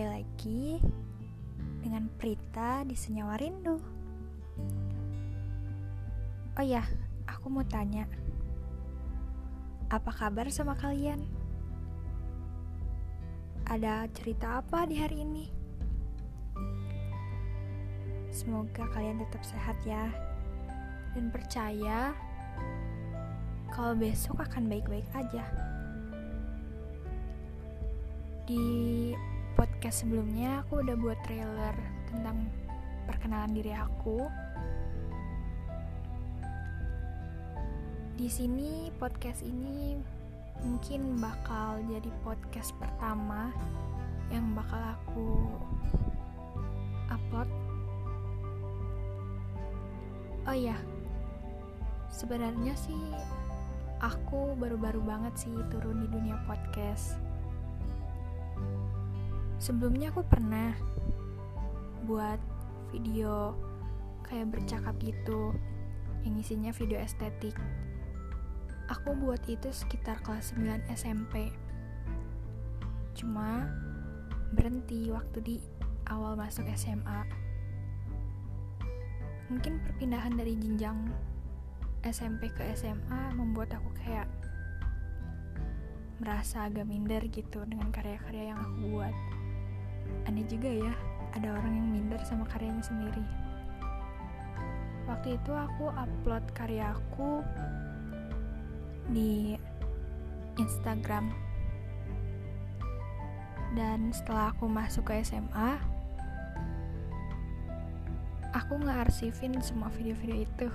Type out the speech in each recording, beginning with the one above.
lagi dengan Prita di Senyawa Rindu. Oh ya, aku mau tanya. Apa kabar sama kalian? Ada cerita apa di hari ini? Semoga kalian tetap sehat ya. Dan percaya kalau besok akan baik-baik aja. Di podcast sebelumnya aku udah buat trailer tentang perkenalan diri aku. Di sini podcast ini mungkin bakal jadi podcast pertama yang bakal aku upload. Oh iya, sebenarnya sih aku baru-baru banget sih turun di dunia podcast sebelumnya aku pernah buat video kayak bercakap gitu yang isinya video estetik. Aku buat itu sekitar kelas 9 SMP cuma berhenti waktu di awal masuk SMA mungkin perpindahan dari jenjang SMP ke SMA membuat aku kayak merasa agak minder gitu dengan karya-karya yang aku buat aneh juga ya ada orang yang minder sama karyanya sendiri. Waktu itu aku upload karyaku di Instagram. Dan setelah aku masuk ke SMA aku nggak arsipin semua video-video itu.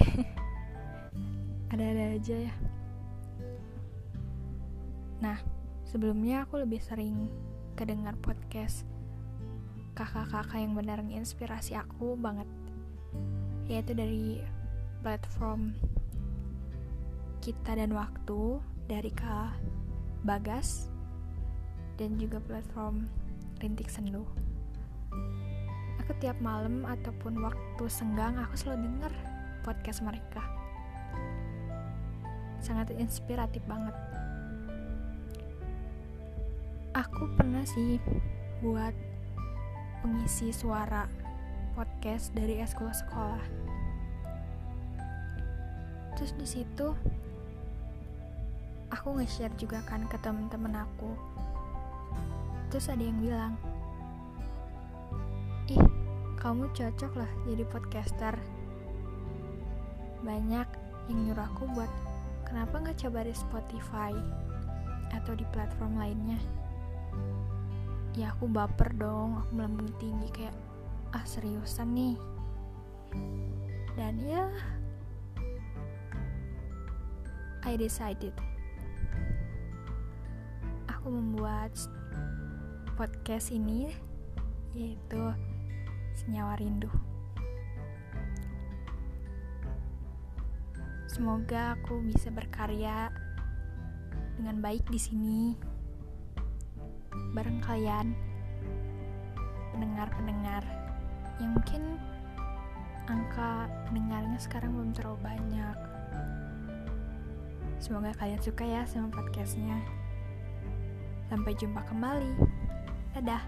Ada-ada aja ya. Nah sebelumnya aku lebih sering kedengar podcast kakak-kakak yang benar inspirasi aku banget. Yaitu dari platform kita dan waktu dari Kak Bagas dan juga platform Rintik Sendu. Aku tiap malam ataupun waktu senggang aku selalu denger podcast mereka. Sangat inspiratif banget aku pernah sih buat pengisi suara podcast dari sekolah sekolah terus di situ aku nge-share juga kan ke temen-temen aku. Terus ada yang bilang ih kamu cocok lah jadi podcaster. Banyak yang nyuruh aku buat. Kenapa nggak coba di Spotify atau di platform lainnya ya aku baper dong. Aku melambung tinggi kayak ah seriusan nih? Dan ya I decided. Aku membuat podcast ini yaitu senyawa rindu. Semoga aku bisa berkarya dengan baik di sini bareng kalian. Pendengar-pendengar yang mungkin angka pendengarnya sekarang belum terlalu banyak. Semoga kalian suka ya sama podcastnya. Sampai jumpa kembali. Dadah